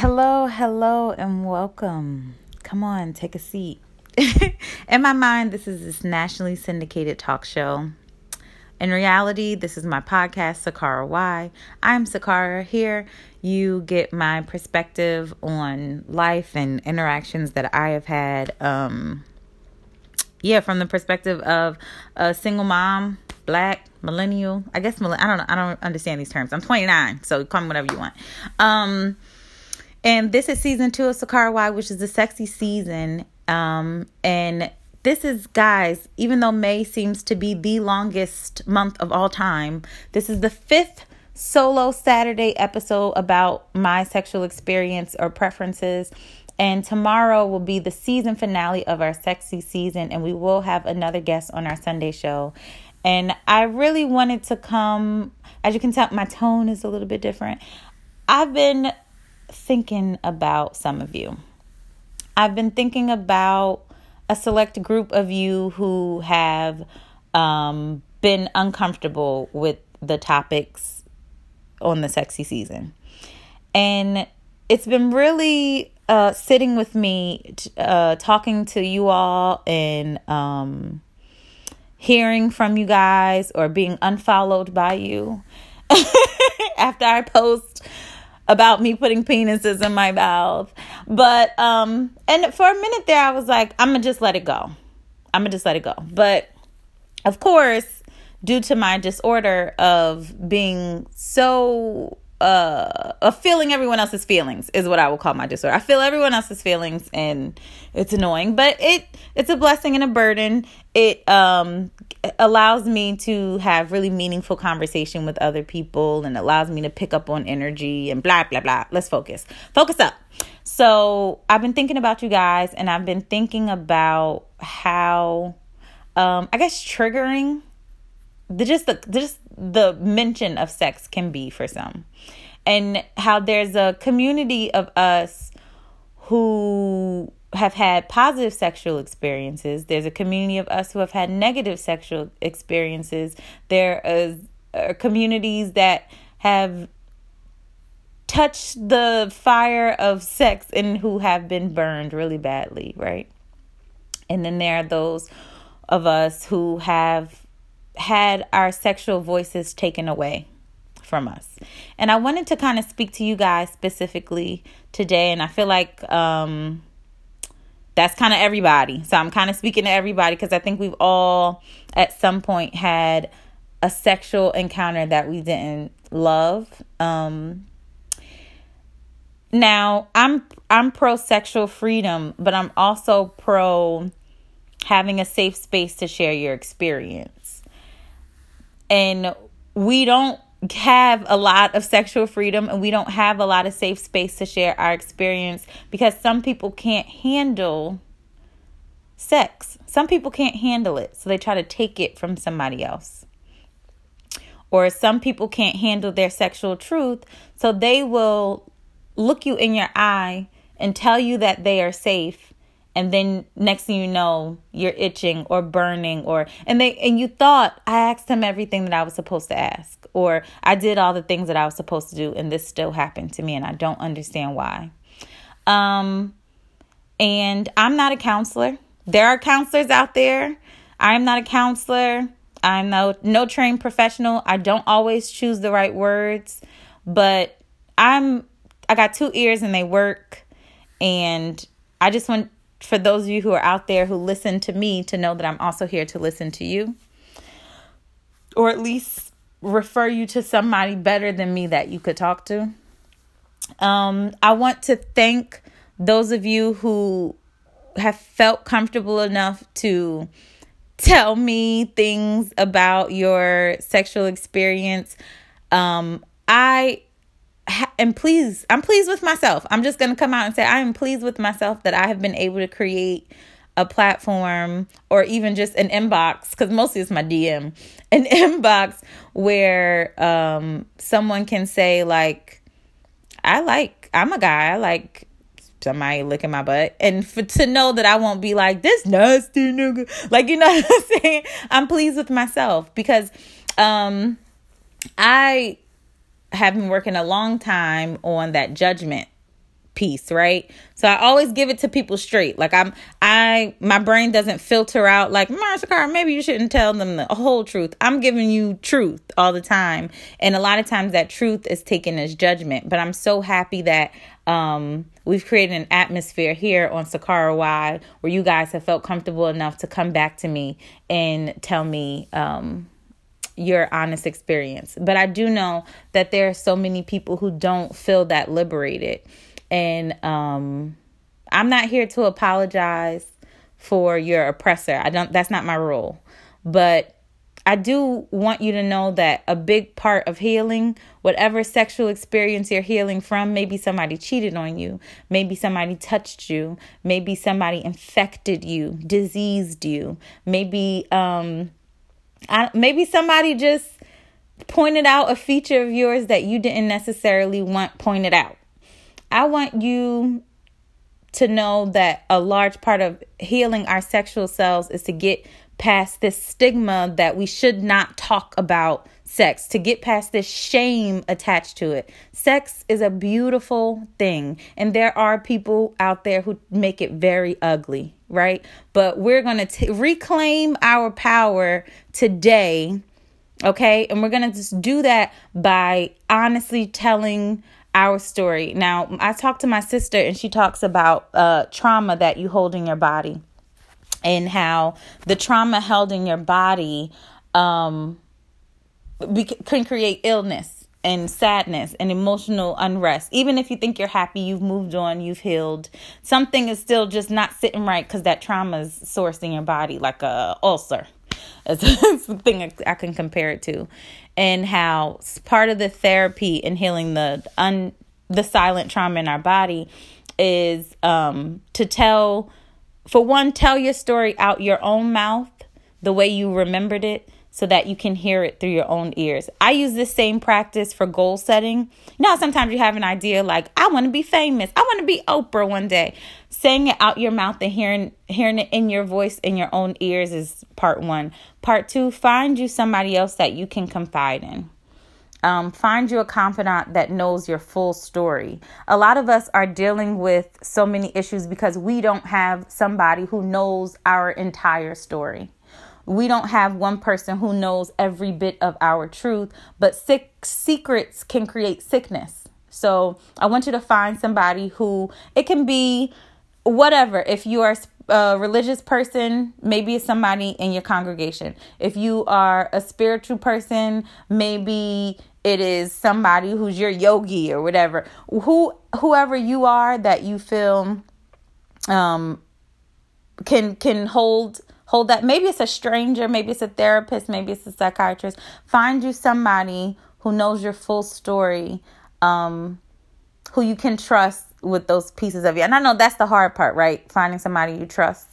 Hello, hello, and welcome. Come on, take a seat. In my mind, this is this nationally syndicated talk show. In reality, this is my podcast, SaKarra Why. I'm SaKarra. Here, you get my perspective on life and interactions that I have had. Um, yeah, from the perspective of a single mom, black, millennial. I guess I don't know. I don't understand these terms. I'm 29, so call me whatever you want. Um, and this is season two of SaKarra Why, which is the sexy season. Um, and this is, guys, even though May seems to be the longest month of all time, this is the fifth solo Saturday episode about my sexual experience or preferences. And tomorrow will be the season finale of our sexy season, and we will have another guest on our Sunday show. And I really wanted to come, as you can tell, my tone is a little bit different. I've been thinking about some of you. I've been thinking about a select group of you who have um, been uncomfortable with the topics on the sexy season. And it's been really uh, sitting with me, uh, talking to you all and um, hearing from you guys or being unfollowed by you after I post about me putting penises in my mouth. But um and for a minute there I was like I'm going to just let it go. I'm going to just let it go. But of course, due to my disorder of being so uh, of feeling everyone else's feelings is what I will call my disorder. I feel everyone else's feelings and it's annoying, but it it's a blessing and a burden. It um allows me to have really meaningful conversation with other people and allows me to pick up on energy and blah blah blah. Let's focus. Focus up. So, I've been thinking about you guys and I've been thinking about how um I guess triggering the just the just the mention of sex can be for some and how there's a community of us who have had positive sexual experiences. There's a community of us who have had negative sexual experiences. There is are communities that have touched the fire of sex and who have been burned really badly right? And then there are those of us who have had our sexual voices taken away from us. And I wanted to kind of speak to you guys specifically today and I feel like um that's kind of everybody. So I'm kind of speaking to everybody because I think we've all at some point had a sexual encounter that we didn't love. Um now, I'm I'm pro sexual freedom, but I'm also pro having a safe space to share your experience and we don't have a lot of sexual freedom and we don't have a lot of safe space to share our experience because some people can't handle sex. Some people can't handle it, so they try to take it from somebody else. Or some people can't handle their sexual truth, so they will look you in your eye and tell you that they are safe and then next thing you know you're itching or burning or and they and you thought i asked him everything that i was supposed to ask or i did all the things that i was supposed to do and this still happened to me and i don't understand why. Um and i'm not a counselor. There are counselors out there. I'm not a counselor. I'm no no trained professional. I don't always choose the right words but i'm i got two ears and they work. And i just want for those of you who are out there who listen to me to know that I'm also here to listen to you. Or at least refer you to somebody better than me that you could talk to. Um, I want to thank those of you who have felt comfortable enough to tell me things about your sexual experience. Um, I am pleased. I'm pleased with myself. I'm just going to come out and say I am pleased with myself that I have been able to create a platform or even just an inbox because mostly it's my DM, an inbox where um someone can say like I like I'm a guy. I like somebody licking my butt and for to know that I won't be like this nasty nigga. Like you know what I'm saying? I'm pleased with myself because um I have been working a long time on that judgment piece, right? So I always give it to people straight. Like I'm I my brain doesn't filter out like Marsha maybe you shouldn't tell them the whole truth. I'm giving you truth all the time. And a lot of times that truth is taken as judgment. But I'm so happy that um we've created an atmosphere here on SaKarra Y where you guys have felt comfortable enough to come back to me and tell me um your honest experience. But I do know that there are so many people who don't feel that liberated. And um, I'm not here to apologize for your oppressor. I don't that's not my role. But I do want you to know that a big part of healing, whatever sexual experience you're healing from, maybe somebody cheated on you, maybe somebody touched you, maybe somebody infected you, diseased you, maybe um I, maybe somebody just pointed out a feature of yours that you didn't necessarily want pointed out. I want you to know that a large part of healing our sexual selves is to get past this stigma that we should not talk about sex, to get past this shame attached to it. Sex is a beautiful thing, and there are people out there who make it very ugly, right? But we're going to reclaim our power today, okay? And we're going to just do that by honestly telling our story. Now, I talked to my sister, and she talks about uh, trauma that you hold in your body and how the trauma held in your body um, can create illness and sadness and emotional unrest. Even if you think you're happy, you've moved on, you've healed, something is still just not sitting right because that trauma is sourced in your body, like a ulcer. It's a thing I can compare it to, and how part of the therapy in healing the un the silent trauma in our body is um, to tell, for one, tell your story out your own mouth the way you remembered it so that you can hear it through your own ears. I use this same practice for goal setting. You know, sometimes you have an idea like, I want to be famous. I want to be Oprah one day. Saying it out your mouth and hearing hearing it in your voice in your own ears is part one. Part two, find you somebody else that you can confide in. Um, find you a confidant that knows your full story. A lot of us are dealing with so many issues because we don't have somebody who knows our entire story we don't have one person who knows every bit of our truth, but sick secrets can create sickness. So I want you to find somebody who it can be whatever. If you are a religious person, maybe it's somebody in your congregation. If you are a spiritual person, maybe it is somebody who's your yogi or whatever. Who whoever you are that you feel um can can hold hold that. Maybe it's a stranger, maybe it's a therapist, maybe it's a psychiatrist. Find you somebody who knows your full story, um, who you can trust with those pieces of you. And I know that's the hard part, right? Finding somebody you trust.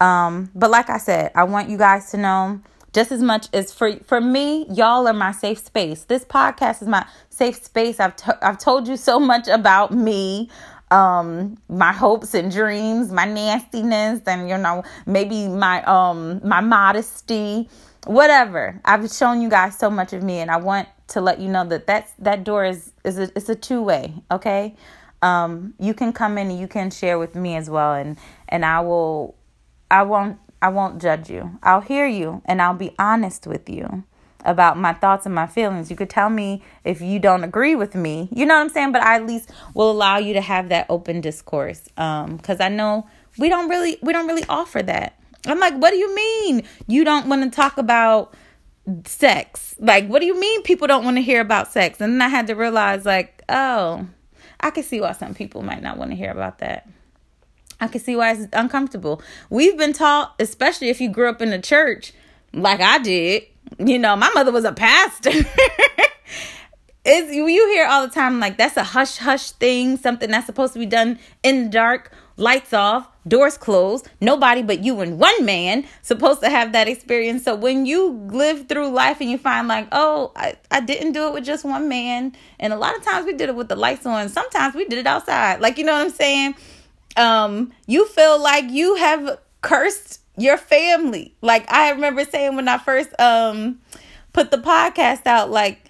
Um, but like I said, I want you guys to know just as much as for for me, y'all are my safe space. This podcast is my safe space. I've t- I've told you so much about me um my hopes and dreams my nastiness and you know maybe my um my modesty whatever. I've shown you guys so much of me and i want to let you know that that's that door is is a, it's a two way okay? Um you can come in and you can share with me as well and and i will i won't i won't judge you. I'll hear you and i'll be honest with you about my thoughts and my feelings. You could tell me if you don't agree with me. You know what I'm saying? But I at least will allow you to have that open discourse. Um, because I know we don't really we don't really offer that. I'm like, what do you mean you don't want to talk about sex? Like, what do you mean people don't want to hear about sex? And then I had to realize, like, oh, I can see why some people might not want to hear about that. I can see why it's uncomfortable. We've been taught, especially if you grew up in the church, like I did, you know, my mother was a pastor. It's, you hear all the time like that's a hush hush thing, something that's supposed to be done in the dark, lights off, doors closed, nobody but you and one man supposed to have that experience. So when you live through life and you find like, oh, I, I didn't do it with just one man, and a lot of times we did it with the lights on, sometimes we did it outside. Like you know what I'm saying? Um, you feel like you have cursed your family. Like I remember saying when I first um put the podcast out, like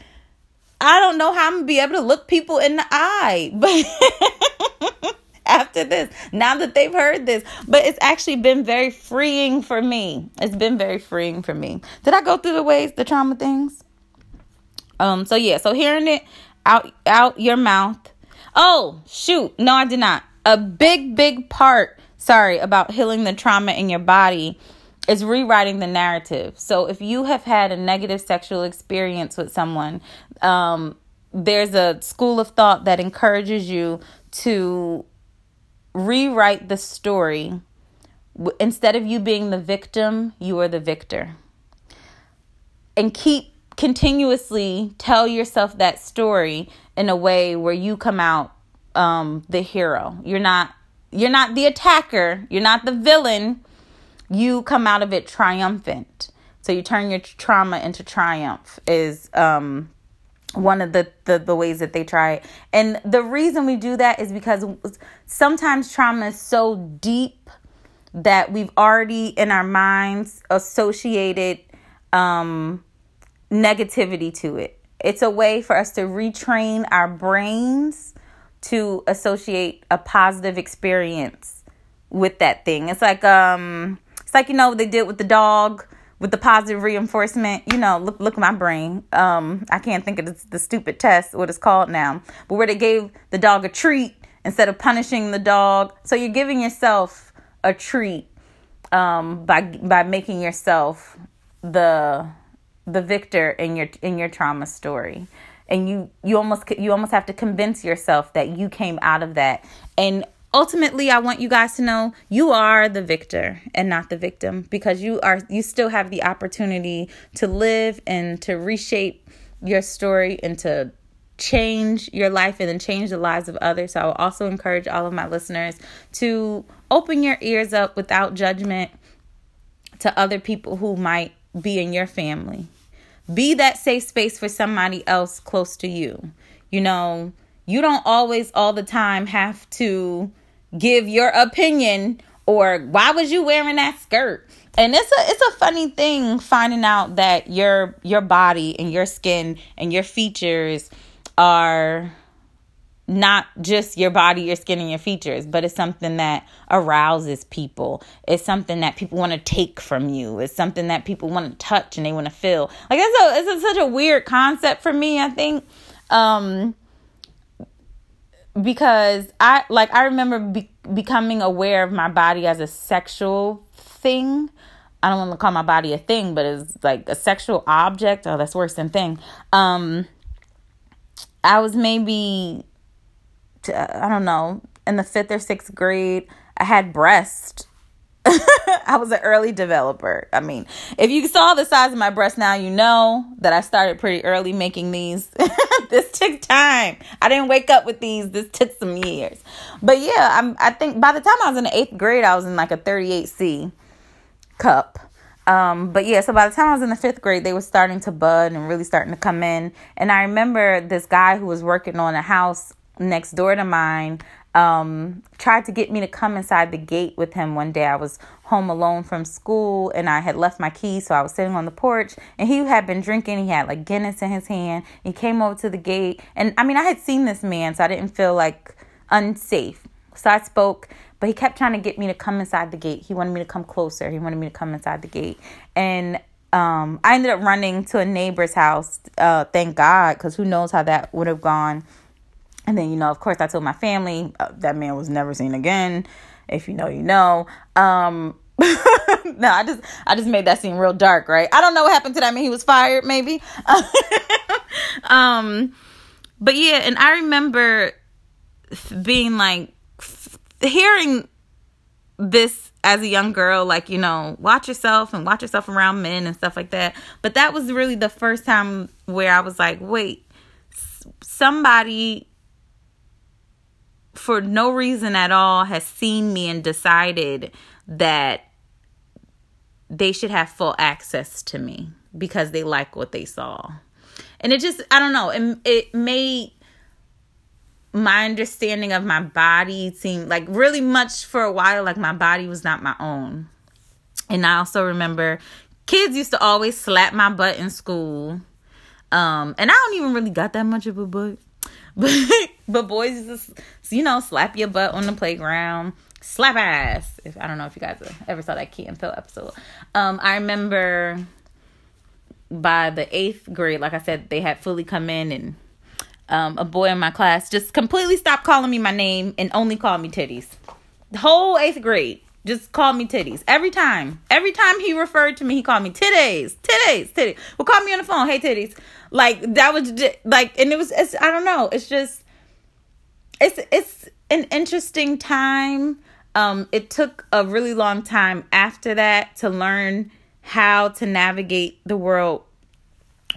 I don't know how I'm gonna be able to look people in the eye, but after this, now that they've heard this. But it's actually been very freeing for me. It's been very freeing for me. Did I go through the ways, the trauma things? Um, so yeah, so hearing it out out your mouth. Oh, shoot. No, I did not. A big, big part, sorry, about healing the trauma in your body is rewriting the narrative. So if you have had a negative sexual experience with someone, um, there's a school of thought that encourages you to rewrite the story. Instead of you being the victim, you are the victor. And keep continuously tell yourself that story in a way where you come out um, the hero. You're not you're not the attacker, you're not the villain. You come out of it triumphant. So you turn your trauma into triumph is um, one of the, the, the ways that they try. And the reason we do that is because sometimes trauma is so deep that we've already in our minds associated um, negativity to it. It's a way for us to retrain our brains to associate a positive experience with that thing. It's like um it's like you know they did with the dog with the positive reinforcement, you know, look look at my brain. Um, I can't think of the, the stupid test, what it's called now, but where they gave the dog a treat instead of punishing the dog. So you're giving yourself a treat um, by by making yourself the the victor in your in your trauma story and you you almost you almost have to convince yourself that you came out of that. And ultimately i want you guys to know you are the victor and not the victim because you are you still have the opportunity to live and to reshape your story and to change your life and then change the lives of others. So i will also encourage all of my listeners to open your ears up without judgment to other people who might be in your family be that safe space for somebody else close to you. You know you don't always all the time have to give your opinion or why was you wearing that skirt? And it's a it's a funny thing finding out that your your body and your skin and your features are not just your body, your skin, and your features, but it's something that arouses people. It's something that people want to take from you. It's something that people want to touch and they want to feel. Like it's a it's a, such a weird concept for me. I think, um, because I like I remember be- becoming aware of my body as a sexual thing. I don't want to call my body a thing, but it's like a sexual object. Oh, that's worse than thing. Um, I was maybe, I don't know, in the fifth or sixth grade. I had breast I was an early developer. I mean, if you saw the size of my breast now, you know that I started pretty early making these. this took time. I didn't wake up with these. This took some years. But yeah, I'm I think by the time I was in the 8th grade, I was in like a 38C cup. Um, but yeah, so by the time I was in the fifth grade, they were starting to bud and really starting to come in. And I remember this guy who was working on a house next door to mine um, tried to get me to come inside the gate with him one day. I was home alone from school and I had left my keys, so I was sitting on the porch and he had been drinking. He had like Guinness in his hand. He came over to the gate, and I mean, I had seen this man, so I didn't feel like unsafe. So I spoke, but he kept trying to get me to come inside the gate. He wanted me to come closer. He wanted me to come inside the gate, and um, I ended up running to a neighbor's house. Uh, thank God, because who knows how that would have gone and then, you know, of course, I told my family uh, that man was never seen again. If you know, you know. Um, no, I just I just made that seem real dark, right? I don't know what happened to that man. He was fired, maybe. um, but yeah, and I remember being like hearing this as a young girl, like you know, watch yourself and watch yourself around men and stuff like that. But that was really the first time where I was like, wait, somebody for no reason at all has seen me and decided that they should have full access to me because they like what they saw. And it just, I don't know, it, it made my understanding of my body seem like really much for a while, like my body was not my own. And I also remember kids used to always slap my butt in school. Um, and I don't even really got that much of a butt. But but boys just you know slap your butt on the playground slap ass if i don't know if you guys ever saw that Key and Peele episode um i remember by the eighth grade like i said they had fully come in and um, a boy in my class just completely stopped calling me my name and only called me titties the whole eighth grade just called me titties every time. Every time he referred to me, he called me titties, titties, titties. Well, call me on the phone. Hey, titties. Like that was just, like, and it was. It's, I don't know. It's just. It's it's an interesting time. Um, it took a really long time after that to learn how to navigate the world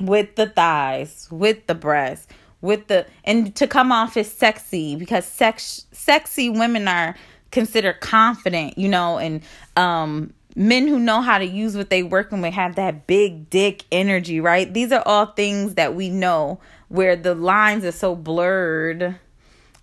with the thighs, with the breasts, with the and to come off as sexy because sex sexy women are considered confident, you know, and um men who know how to use what they working with have that big dick energy, right? These are all things that we know where the lines are so blurred.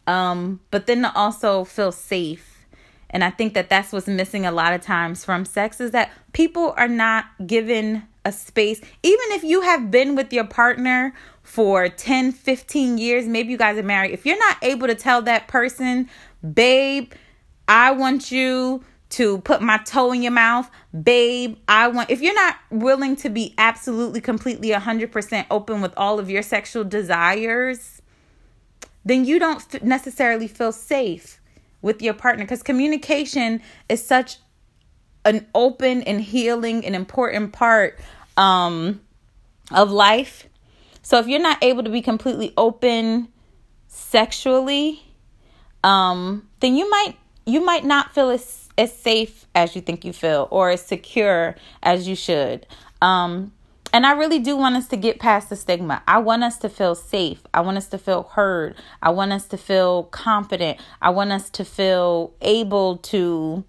Um but then to also feel safe. And I think that that's what's missing a lot of times from sex is that people are not given a space even if you have been with your partner for 10 15 years maybe you guys are married if you're not able to tell that person babe I want you to put my toe in your mouth, babe. I want, if you're not willing to be absolutely, completely 100% open with all of your sexual desires, then you don't necessarily feel safe with your partner because communication is such an open and healing and important part um, of life. So if you're not able to be completely open sexually, um, then you might you might not feel as, as safe as you think you feel or as secure as you should. Um, and I really do want us to get past the stigma. I want us to feel safe. I want us to feel heard. I want us to feel confident. I want us to feel able to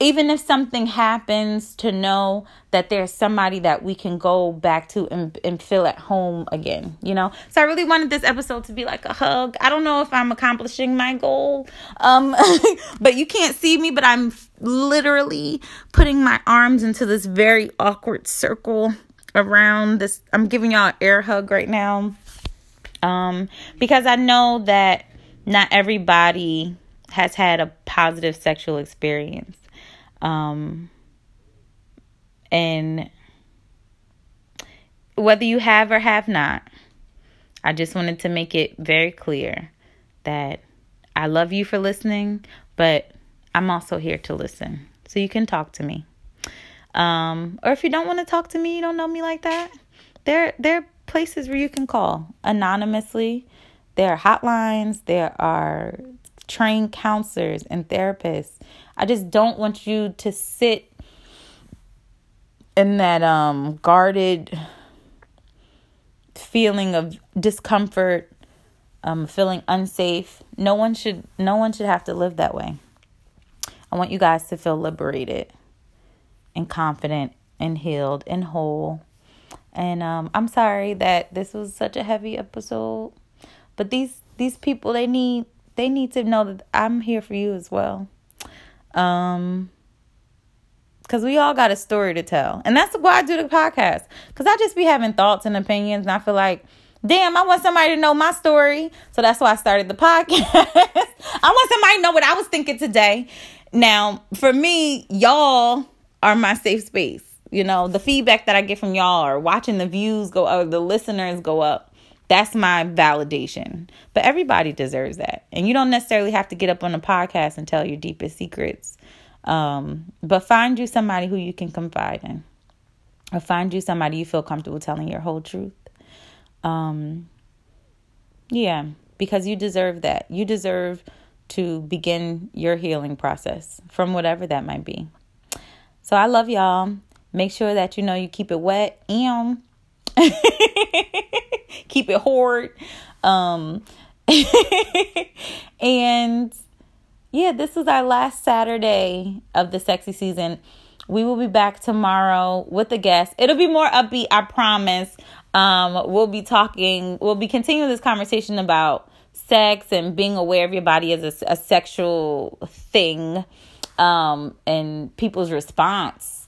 even if something happens to know that there's somebody that we can go back to and, and feel at home again you know? So i really wanted this episode to be like a hug. I don't know if i'm accomplishing my goal um but you can't see me but i'm literally putting my arms into this very awkward circle around this i'm giving y'all an air hug right now um because i know that not everybody has had a positive sexual experience um, and whether you have or have not, I just wanted to make it very clear that I love you for listening, but I'm also here to listen. So you can talk to me. Um, or if you don't want to talk to me, you don't know me like that, there there are places where you can call anonymously. There are hotlines, there are trained counselors and therapists. I just don't want you to sit in that um guarded feeling of discomfort, um feeling unsafe. No one should no one should have to live that way. I want you guys to feel liberated and confident and healed and whole. And um, I'm sorry that this was such a heavy episode, but these these people they need they need to know that I'm here for you as well. Um because we all got a story to tell. And that's why I do the podcast. Because I just be having thoughts and opinions, and I feel like, damn, I want somebody to know my story. So that's why I started the podcast. I want somebody to know what I was thinking today. Now, for me, y'all are my safe space. You know, the feedback that I get from y'all or watching the views go up, the listeners go up. That's my validation. But everybody deserves that. And you don't necessarily have to get up on a podcast and tell your deepest secrets. Um, but find you somebody who you can confide in. Or find you somebody you feel comfortable telling your whole truth. Um, yeah, because you deserve that. You deserve to begin your healing process from whatever that might be. So I love y'all. Make sure that you know you keep it wet and keep it hoard. Um, and yeah, this is our last Saturday of the sexy season. We will be back tomorrow with a guest. It'll be more upbeat, I promise. Um, we'll be talking, we'll be continuing this conversation about sex and being aware of your body as a, a sexual thing um, and people's response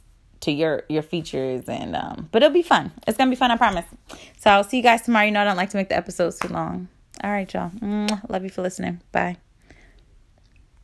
to your your features and um but it'll be fun it's gonna be fun i promise so i'll see you guys tomorrow you know i don't like to make the episodes too long All right, y'all. Love you for listening. Bye.